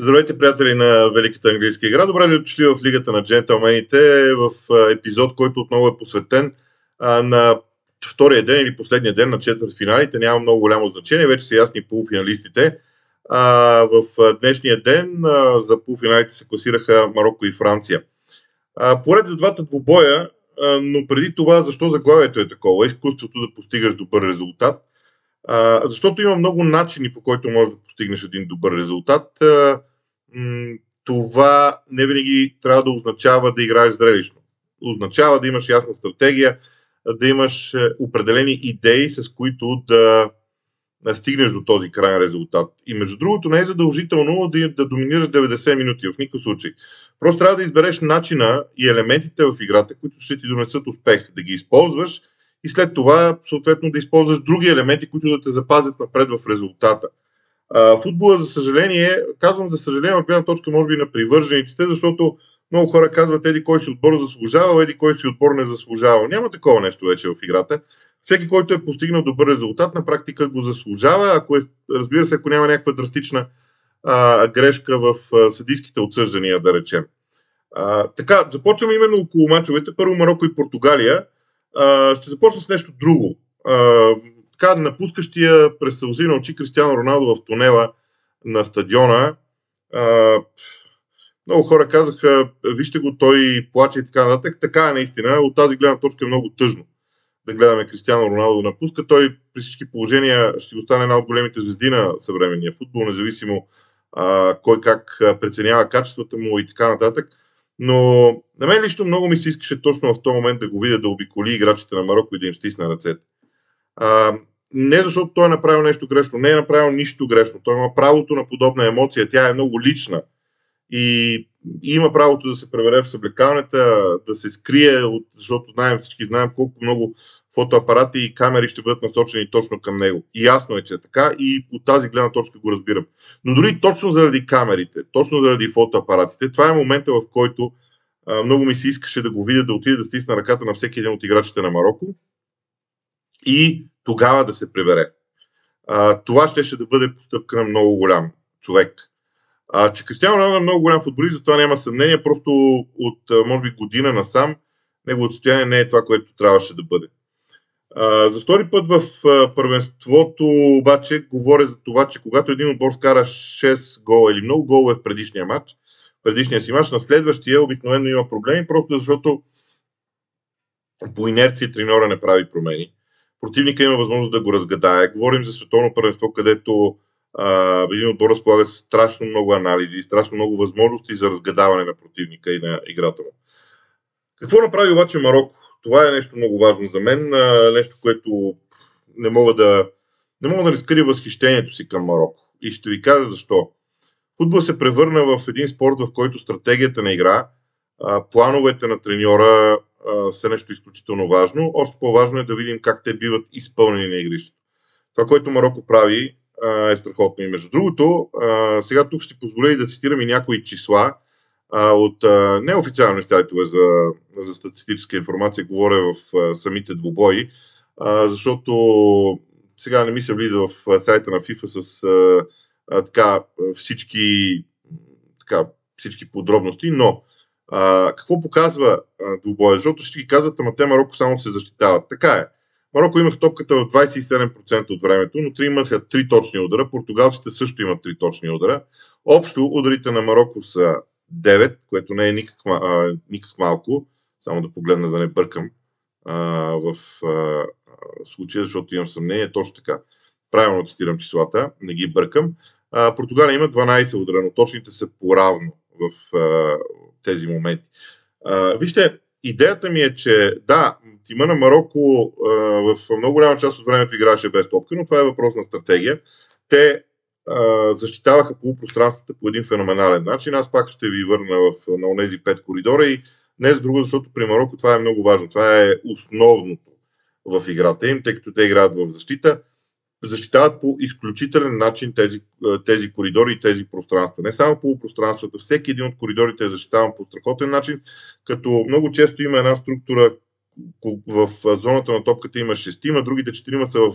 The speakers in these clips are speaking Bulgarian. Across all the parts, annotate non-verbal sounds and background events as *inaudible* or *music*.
Здравейте, приятели на Великата английска игра. Добре ли дошли в Лигата на джентълмените в епизод, който отново е посветен на втория ден или последния ден на четвърт финалите. Няма много голямо значение, вече са ясни полуфиналистите. В днешния ден за полуфиналите се класираха Марокко и Франция. Поред за двата двубоя, а, но преди това, защо заглавието е такова? Изкуството да постигаш добър резултат – а, защото има много начини, по които можеш да постигнеш един добър резултат. А, м- това не винаги трябва да означава да играеш зрелищно. Означава да имаш ясна стратегия, да имаш е, определени идеи, с които да стигнеш до този крайен резултат. И между другото не е задължително да, да доминираш 90 минути в никакъв случай. Просто трябва да избереш начина и елементите в играта, които ще ти донесат успех, да ги използваш – и след това съответно да използваш други елементи, които да те запазят напред в резултата. А, футбола, за съжаление, казвам за съжаление от гледна точка, може би на привържениците, защото много хора казват, еди кой си отбор заслужава, еди кой си отбор не заслужава. Няма такова нещо вече в играта. Всеки, който е постигнал добър резултат, на практика го заслужава, ако е, разбира се, ако няма някаква драстична а, грешка в а, съдийските отсъждания, да речем. А, така, започваме именно около мачовете. Първо Марокко и Португалия. Ще започна с нещо друго. А, така, напускащия през сълзи на очи Кристиано Роналдо в тунела на стадиона. А, много хора казаха, вижте го, той плаче и така нататък. Така е наистина. От тази гледна точка е много тъжно да гледаме Кристиано Роналдо напуска. Той при всички положения ще остане една от големите звезди на съвременния футбол, независимо а, кой как преценява качествата му и така нататък. Но на мен лично много ми се искаше точно в този момент да го видя да обиколи играчите на Марокко и да им стисне ръцете. А, не защото той е направил нещо грешно, не е направил нищо грешно. Той има правото на подобна емоция, тя е много лична. И, и има правото да се пребере в съблекалнята, да се скрие, от, защото знаем, всички знаем колко много фотоапарати и камери ще бъдат насочени точно към него. И ясно е, че е така и от тази гледна точка го разбирам. Но дори точно заради камерите, точно заради фотоапаратите, това е момента, в който а, много ми се искаше да го видя, да отиде да стисна ръката на всеки един от играчите на Марокко и тогава да се прибере. А, това ще, ще да бъде постъпка на много голям човек. А, че Кристиано Роналдо е много голям футболист, затова няма съмнение, просто от, може би, година насам, неговото състояние не е това, което трябваше да бъде. За втори път в а, първенството обаче говоря за това, че когато един отбор скара 6 гола или много голове в предишния матч, предишния си матч, на следващия обикновено има проблеми, просто защото по инерция треньора не прави промени. Противника има възможност да го разгадае. Говорим за световно първенство, където а, един отбор разполага страшно много анализи и страшно много възможности за разгадаване на противника и на играта му. Какво направи обаче Марокко? Това е нещо много важно за мен, нещо, което не мога да, не мога да разкрия възхищението си към Марокко. И ще ви кажа защо. Футбол се превърна в един спорт, в който стратегията на игра, плановете на треньора са нещо изключително важно. Още по-важно е да видим как те биват изпълнени на игрището. Това, което Марокко прави, е страхотно. И между другото, сега тук ще позволя и да цитирам и някои числа, от неофициални сайтове за, за статистическа информация, говоря в самите двубои, защото сега не ми се влиза в сайта на FIFA с така, всички, така, всички подробности, но какво показва а, двубоя? Защото всички казват, ама те Марокко само се защитават. Така е. Марокко имаха топката в 27% от времето, но три имаха 3 точни удара. Португалците също имат 3 точни удара. Общо ударите на Марокко са 9, което не е никак, а, никак малко, само да погледна да не бъркам а, в а, случая, защото имам съмнение, точно така. Правилно цитирам числата, не ги бъркам. А, Португалия има 12 удара, но точните са поравно в а, тези моменти. А, вижте, идеята ми е, че да, тима на Марокко а, в много голяма част от времето играше без топка, но това е въпрос на стратегия. Те защитаваха полупространствата по един феноменален начин. Аз пак ще ви върна в, на тези пет коридора и не за друго, защото при Марокко това е много важно. Това е основното в играта им, тъй като те играят в защита. Защитават по изключителен начин тези, тези коридори и тези пространства. Не само полупространствата, всеки един от коридорите е защитаван по страхотен начин, като много често има една структура в зоната на топката има шестима, другите четирима са в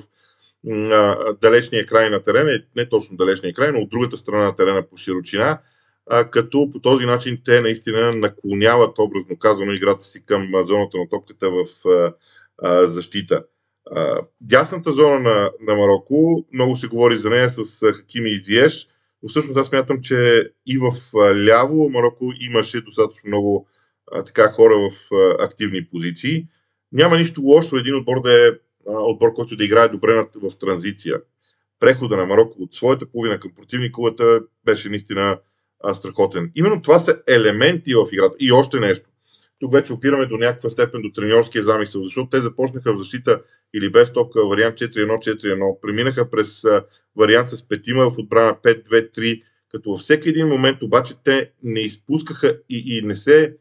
далечния край на терена, не точно далечния край, но от другата страна на терена по широчина, като по този начин те наистина наклоняват, образно казано, играта си към зоната на топката в защита. Дясната зона на, на Марокко, много се говори за нея с Хакими и Зиеш, но всъщност аз смятам, че и в ляво Марокко имаше достатъчно много така хора в активни позиции. Няма нищо лошо един отбор да е отбор, който да играе добре в транзиция. Прехода на Марокко от своята половина към противниковата беше наистина страхотен. Именно това са елементи в играта. И още нещо. Тук вече опираме до някаква степен до треньорския замисъл, защото те започнаха в защита или без топка вариант 4-1-4-1, преминаха през вариант с петима в отбрана 5-2-3, като във всеки един момент обаче те не изпускаха и, и не се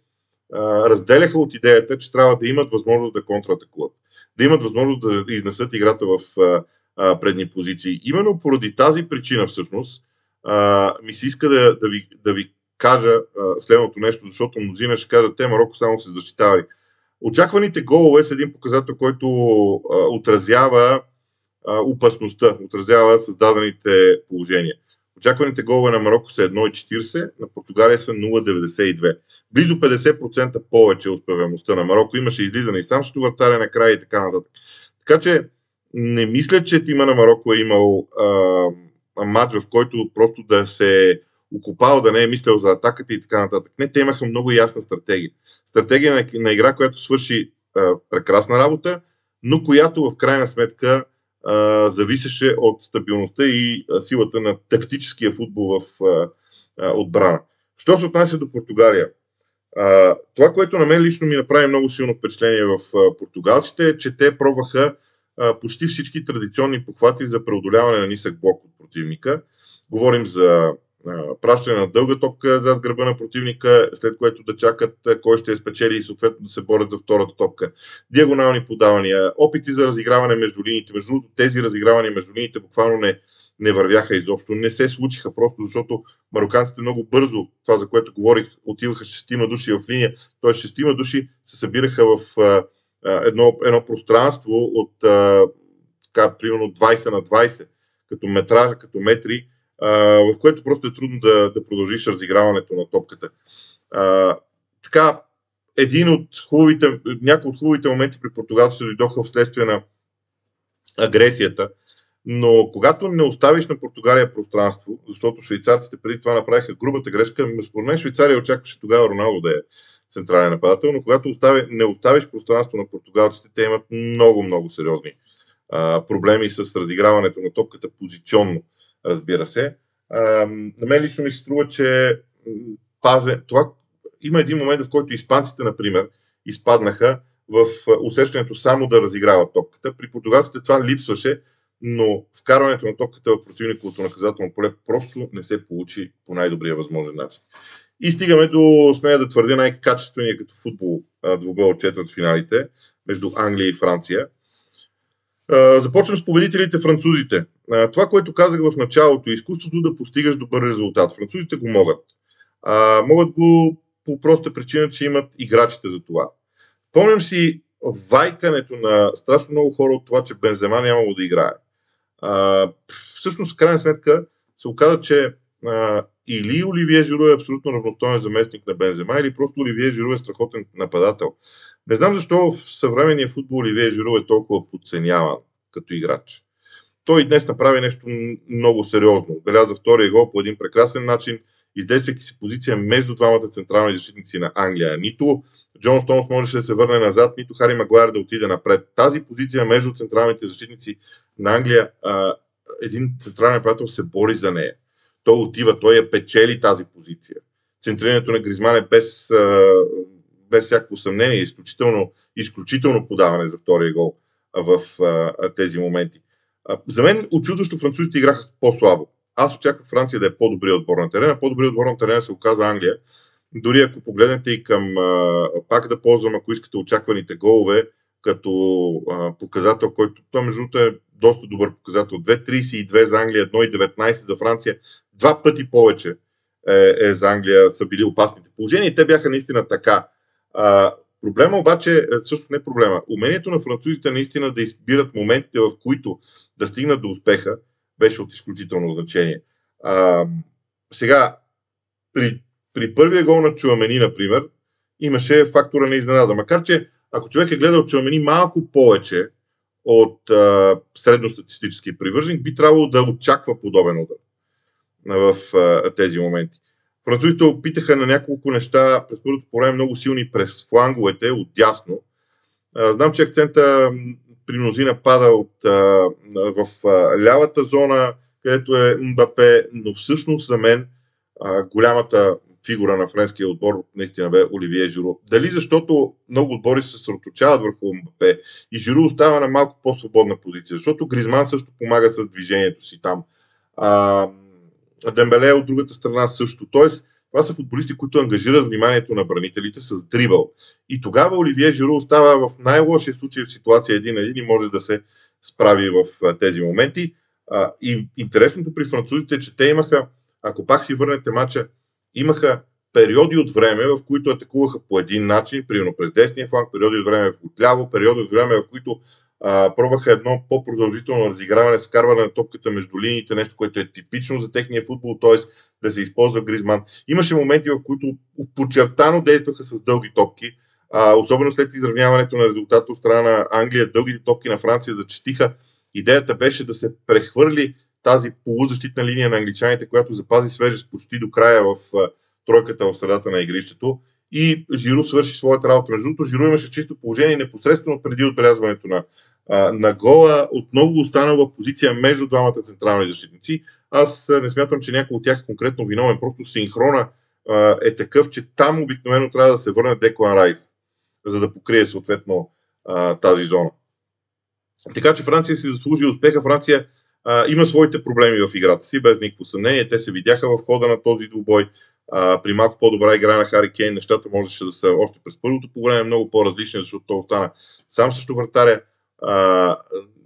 а, разделяха от идеята, че трябва да имат възможност да контратакуват, да имат възможност да изнесат играта в а, а, предни позиции. Именно поради тази причина всъщност а, ми се иска да, да, ви, да ви кажа а, следното нещо, защото мнозина ще кажат, те Марокко само се защитавали. Очакваните голове са един показател, който а, отразява а, опасността, отразява създадените положения. Очакваните голове на Марокко са 1,40, на Португалия са 0,92. Близо 50% повече успеваемостта на Марокко. Имаше излизане и сам ще вратаря на края и така нататък. Така че не мисля, че тима на Марокко е имал а, матч, в който просто да се окупал, да не е мислял за атаката и така нататък. Не, те имаха много ясна стратегия. Стратегия на, на игра, която свърши а, прекрасна работа, но която в крайна сметка зависеше от стабилността и силата на тактическия футбол в отбрана. Що се отнася до Португалия? Това, което на мен лично ми направи много силно впечатление в португалците е, че те пробваха почти всички традиционни похвати за преодоляване на нисък блок от противника. Говорим за пращане на дълга топка зад гърба на противника, след което да чакат кой ще я спечели и съответно да се борят за втората топка. Диагонални подавания, опити за разиграване между линиите. Между тези разигравания между линиите буквално не, не вървяха изобщо, не се случиха просто, защото мароканците много бързо, това за което говорих, отиваха шестима души в линия, т.е. шестима души се събираха в а, едно, едно пространство от а, така, примерно 20 на 20, като метража, като метри, в което просто е трудно да, да продължиш разиграването на топката. А, така, един от хубавите, някои от хубавите моменти при португалците дойдоха вследствие на агресията, но когато не оставиш на Португалия пространство, защото швейцарците преди това направиха грубата грешка, според мен Швейцария очакваше тогава Роналдо да е централен нападател, но когато остави, не оставиш пространство на португалците, те имат много, много сериозни а, проблеми с разиграването на топката позиционно разбира се. На мен лично ми се струва, че пазе, това, има един момент, в който испанците, например, изпаднаха в усещането само да разиграват топката. При португалците това липсваше, но вкарването на топката в противниковото наказателно поле просто не се получи по най-добрия възможен начин. И стигаме до, смея да твърдя, най-качествения като футбол двубой от четвърт финалите между Англия и Франция. Започвам с победителите французите. Това, което казах в началото, изкуството да постигаш добър резултат. Французите го могат. Могат го по проста причина, че имат играчите за това. Помням си вайкането на страшно много хора от това, че Бензема нямало да играе. Всъщност, в крайна сметка, се оказа, че или Оливие Жиро е абсолютно равностоен заместник на Бензема, или просто Оливие Жиро е страхотен нападател. Не знам защо в съвременния футбол Оливие Жиро е толкова подценяван като играч. Той днес направи нещо много сериозно. Беляза втория гол по един прекрасен начин, издействайки си позиция между двамата централни защитници на Англия. Нито Джон Стоунс можеше да се върне назад, нито Хари Магуайр да отиде напред. Тази позиция между централните защитници на Англия, един централен приятел се бори за нея. Той отива, той я печели тази позиция. Центрирането на Гризман е без без всяко съмнение, изключително, изключително подаване за втория гол в а, тези моменти. За мен очудващо французите играха по-слабо. Аз очаквах Франция да е по-добрият отбор на терена. По-добрият отбор на терена се оказа Англия. Дори ако погледнете и към, пак да ползвам, ако искате очакваните голове, като показател, който той между другото е доста добър показател. 2,32 за Англия, 1,19 за Франция. Два пъти повече е, е за Англия са били опасните положения и те бяха наистина така. А, проблема обаче, също не проблема, умението на французите наистина да избират моментите, в които да стигнат до успеха, беше от изключително значение. А, сега, при, при първия гол на Чуамени, например, имаше фактора на изненада. Макар, че ако човек е гледал Чуамени малко повече от а, средностатистически привърженик, би трябвало да очаква подобен удар в а, тези моменти. Французите опитаха на няколко неща през първото по време много силни през фланговете, от дясно. Знам, че акцента при мнозина пада от, в лявата зона, където е Мбапе, но всъщност за мен голямата фигура на френския отбор наистина бе Оливие Жиро. Дали защото много отбори се съсредоточават върху Мбапе и Жиро остава на малко по-свободна позиция, защото Гризман също помага с движението си там. А, Дембеле от другата страна също. Тоест, това са футболисти, които ангажират вниманието на бранителите с дрибъл. И тогава Оливие Жиро остава в най-лошия случай в ситуация един на един и може да се справи в тези моменти. И интересното при французите е, че те имаха, ако пак си върнете матча, имаха периоди от време, в които атакуваха по един начин, примерно през десния фланг, периоди от време от ляво, периоди от време, в които а, пробваха едно по-продължително разиграване, скарване на топката между линиите, нещо, което е типично за техния футбол, т.е. да се използва Гризман. Имаше моменти, в които подчертано действаха с дълги топки, а, особено след изравняването на резултата от страна на Англия, дългите топки на Франция зачетиха. Идеята беше да се прехвърли тази полузащитна линия на англичаните, която запази свежест почти до края в тройката в средата на игрището и Жиро свърши своята работа. Между другото, Жиро имаше чисто положение непосредствено преди отбелязването на, на гола. Отново остана в позиция между двамата централни защитници. Аз не смятам, че някой от тях е конкретно виновен. Просто синхрона е такъв, че там обикновено трябва да се върне Деклан Райс, за да покрие съответно тази зона. Така че Франция си заслужи успеха. Франция а, има своите проблеми в играта си, без никакво съмнение. Те се видяха в хода на този двубой. А, при малко по-добра игра на Хари Кейн нещата можеше да са още през първото по време много по-различни, защото той остана сам също вратаря. А,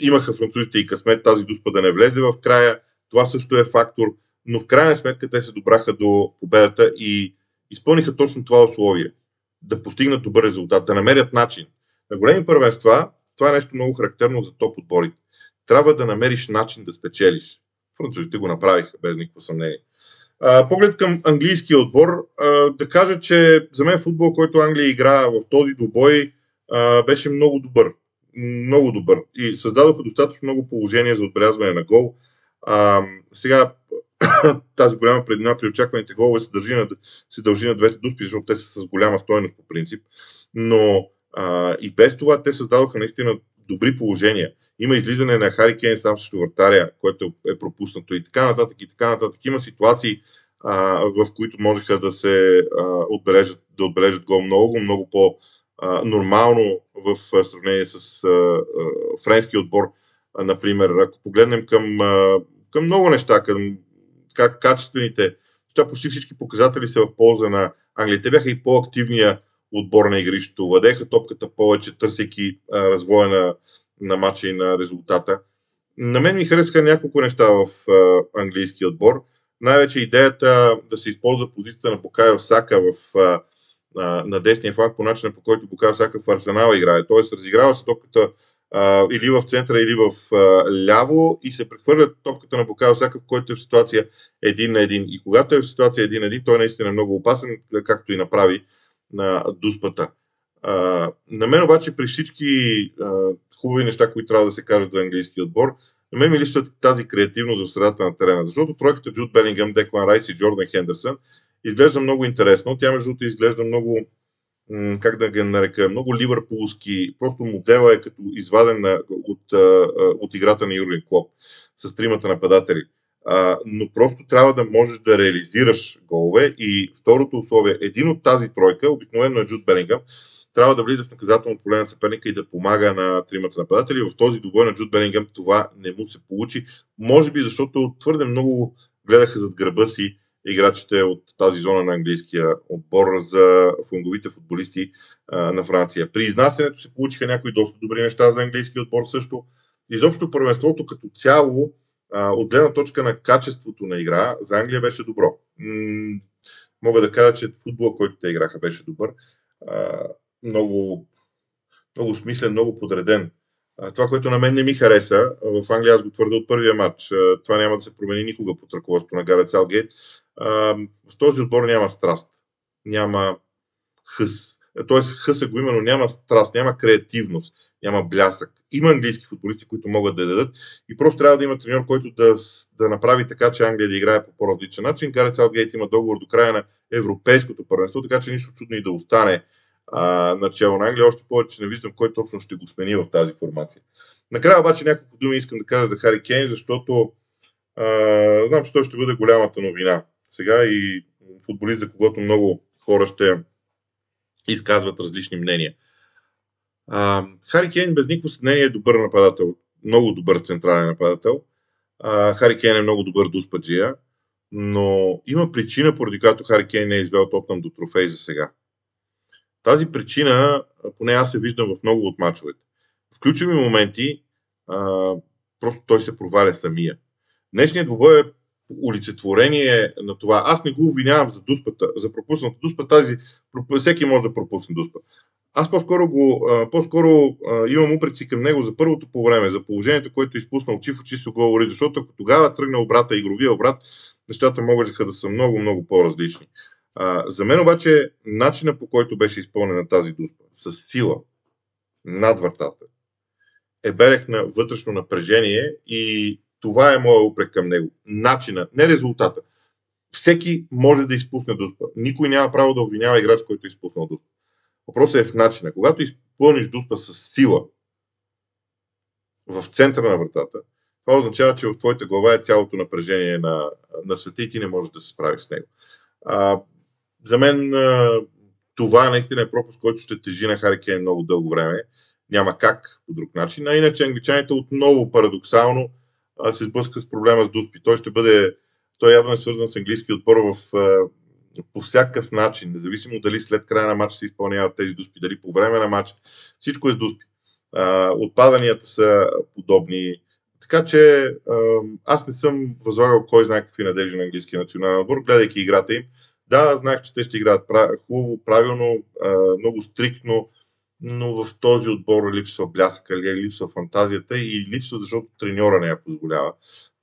имаха французите и късмет тази дуспа да не влезе в края. Това също е фактор, но в крайна сметка те се добраха до победата и изпълниха точно това условие. Да постигнат добър резултат, да намерят начин. На големи първенства това е нещо много характерно за топ отборите трябва да намериш начин да спечелиш. Французите го направиха, без никакво съмнение. Поглед към английския отбор, да кажа, че за мен футбол, който Англия игра в този добой, беше много добър. Много добър. И създадоха достатъчно много положения за отбелязване на гол. Сега *coughs* тази голяма предина при очакваните голове се дължи, на, се дължи на двете дуспи, защото те са с голяма стоеност по принцип. Но и без това те създадоха наистина добри положения. Има излизане на Хари сам срещу вратаря, което е пропуснато и така нататък и така нататък. Има ситуации, а, в които можеха да се а, отбележат, да отбележат гол много, много по-нормално в сравнение с а, а, френски отбор. А, например, ако погледнем към, а, към много неща, към как качествените неща, почти всички показатели са в полза на Англия. Те бяха и по-активния отбор на игрището, владееха топката повече, търсейки развоя на, на матча и на резултата. На мен ми харесаха няколко неща в а, английския отбор. Най-вече идеята да се използва позицията на Букайо Сака в, а, а, на десния фланг по начина по който Букайо Сака в Арсенал играе. Тоест разиграва се топката а, или в центъра, или в а, ляво и се прехвърля топката на Букайо Сака, в който е в ситуация един на един. И когато е в ситуация един на един, той наистина е много опасен, както и направи на дуспата. А, на мен обаче при всички а, хубави неща, които трябва да се кажат за английски отбор, на мен ми липсва тази креативност в средата на терена, защото тройката Джуд Белингъм, Деклан Райс и Джордан Хендерсън изглежда много интересно. Тя между другото изглежда много, как да ги нарека, много ливърпулски. Просто модела е като изваден на, от, от играта на Юрген Клоп с тримата нападатели но просто трябва да можеш да реализираш голове. И второто условие, един от тази тройка, обикновено е Джуд Белингъм, трябва да влиза в наказателно поле на съперника и да помага на тримата нападатели. В този добой на Джуд Белингъм това не му се получи. Може би защото твърде много гледаха зад гърба си играчите от тази зона на английския отбор за фунговите футболисти а, на Франция. При изнасянето се получиха някои доста добри неща за английския отбор също. Изобщо първенството като цяло от гледна точка на качеството на игра, за Англия беше добро. мога да кажа, че футбола, който те играха, беше добър. много, много смислен, много подреден. Това, което на мен не ми хареса, в Англия аз го твърда от първия матч, това няма да се промени никога под ръководството на Гарет Салгейт. В този отбор няма страст, няма хъс. Тоест хъса го има, но няма страст, няма креативност, няма блясък. Има английски футболисти, които могат да дадат и просто трябва да има треньор, който да, да направи така, че Англия да играе по по-различен начин. Гарет Салгейт има договор до края на Европейското първенство, така че нищо чудно и да остане начало на Англия. Още повече не виждам кой точно ще го смени в тази формация. Накрая обаче няколко думи искам да кажа за Хари Кейн, защото а, знам, че той ще бъде голямата новина. Сега и футболист, за когото много хора ще изказват различни мнения. А, Хари Кейн без никакво съмнение е добър нападател, много добър централен нападател. А, Хари Кейн е много добър дуспаджия, но има причина, поради която Хари Кейн не е извел Тотнам до трофей за сега. Тази причина, поне аз се виждам в много от мачовете. В ключови моменти а, просто той се проваля самия. Днешният двубой е олицетворение на това. Аз не го обвинявам за дуспата, за пропусната дуспа. Тази, всеки може да пропусне дуспа. Аз по-скоро, го, по-скоро имам упреци към него за първото по време, за положението, което е изпуснал очи с говори, защото ако тогава тръгне обрата, игровия обрат, нещата могат да са много, много по-различни. А, за мен обаче начина по който беше изпълнена тази дуспа, с сила, над вратата, е белех на вътрешно напрежение и това е моят упрек към него. Начина, не резултата. Всеки може да изпусне дуспа. Никой няма право да обвинява играч, който е изпуснал дуспа. Въпросът е в начина. Когато изпълниш дуспа с сила в центъра на вратата, това означава, че в твоята глава е цялото напрежение на, на света и ти не можеш да се справиш с него. А, за мен това наистина е пропуск, който ще тежи на Хари Кейн много дълго време. Няма как по друг начин. А иначе англичаните отново парадоксално се сблъска с проблема с Дуспи. Той ще бъде, той явно е свързан с английски отбор в, по всякакъв начин, независимо дали след края на матча се изпълняват тези Дуспи, дали по време на матча. Всичко е с Дуспи. Отпаданията са подобни. Така че аз не съм възлагал кой знае какви надежди на английския национален отбор, гледайки играта им. Да, знаех, че те ще играят хубаво, правилно, много стриктно, но в този отбор липсва блясъка, липсва фантазията и липсва, защото треньора не я позволява,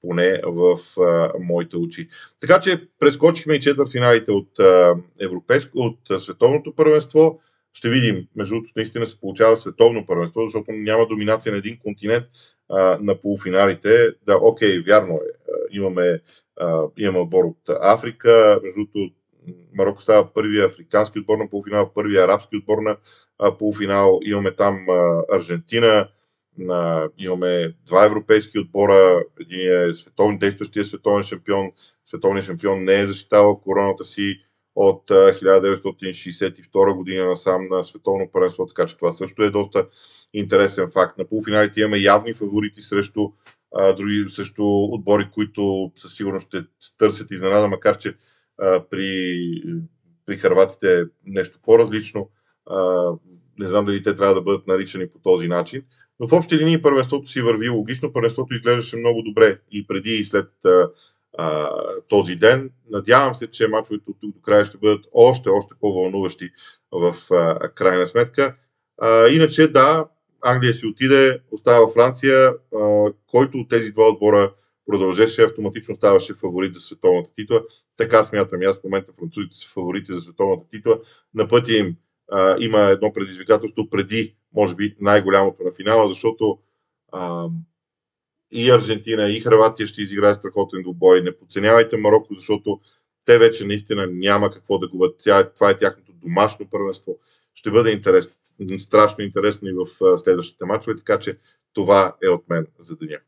поне в а, моите очи. Така че прескочихме и четвъртфиналите от а, европейско, от а, световното първенство. Ще видим, между другото, наистина се получава световно първенство, защото няма доминация на един континент а, на полуфиналите. Да, окей, вярно е. Имаме, а, имаме отбор от Африка, между другото, Марокко става първия африкански отбор на полуфинал, първия арабски отбор на полуфинал. Имаме там Аржентина, имаме два европейски отбора. Един е световен, действащия световен шампион. Световният шампион не е защитавал короната си от 1962 година насам на световно първенство, така че това също е доста интересен факт. На полуфиналите имаме явни фаворити срещу, а, други, срещу отбори, които със сигурност ще търсят изненада, макар че при, при харватите е нещо по-различно. Не знам дали те трябва да бъдат наричани по този начин. Но в общи линии първенството си върви логично. Първенството изглеждаше много добре и преди и след а, този ден. Надявам се, че мачовете от тук до края ще бъдат още, още по-вълнуващи в а, крайна сметка. А, иначе, да, Англия си отиде, остава Франция, а, който от тези два отбора продължеше, автоматично ставаше фаворит за световната титла. Така смятам и аз в момента французите са фаворити за световната титла. На пътя им а, има едно предизвикателство преди, може би, най-голямото на финала, защото а, и Аржентина, и Хрватия ще изиграе страхотен двубой. Не подценявайте Марокко, защото те вече наистина няма какво да губят. Това е тяхното домашно първенство. Ще бъде интересно. Страшно интересно и в следващите мачове, така че това е от мен за деня.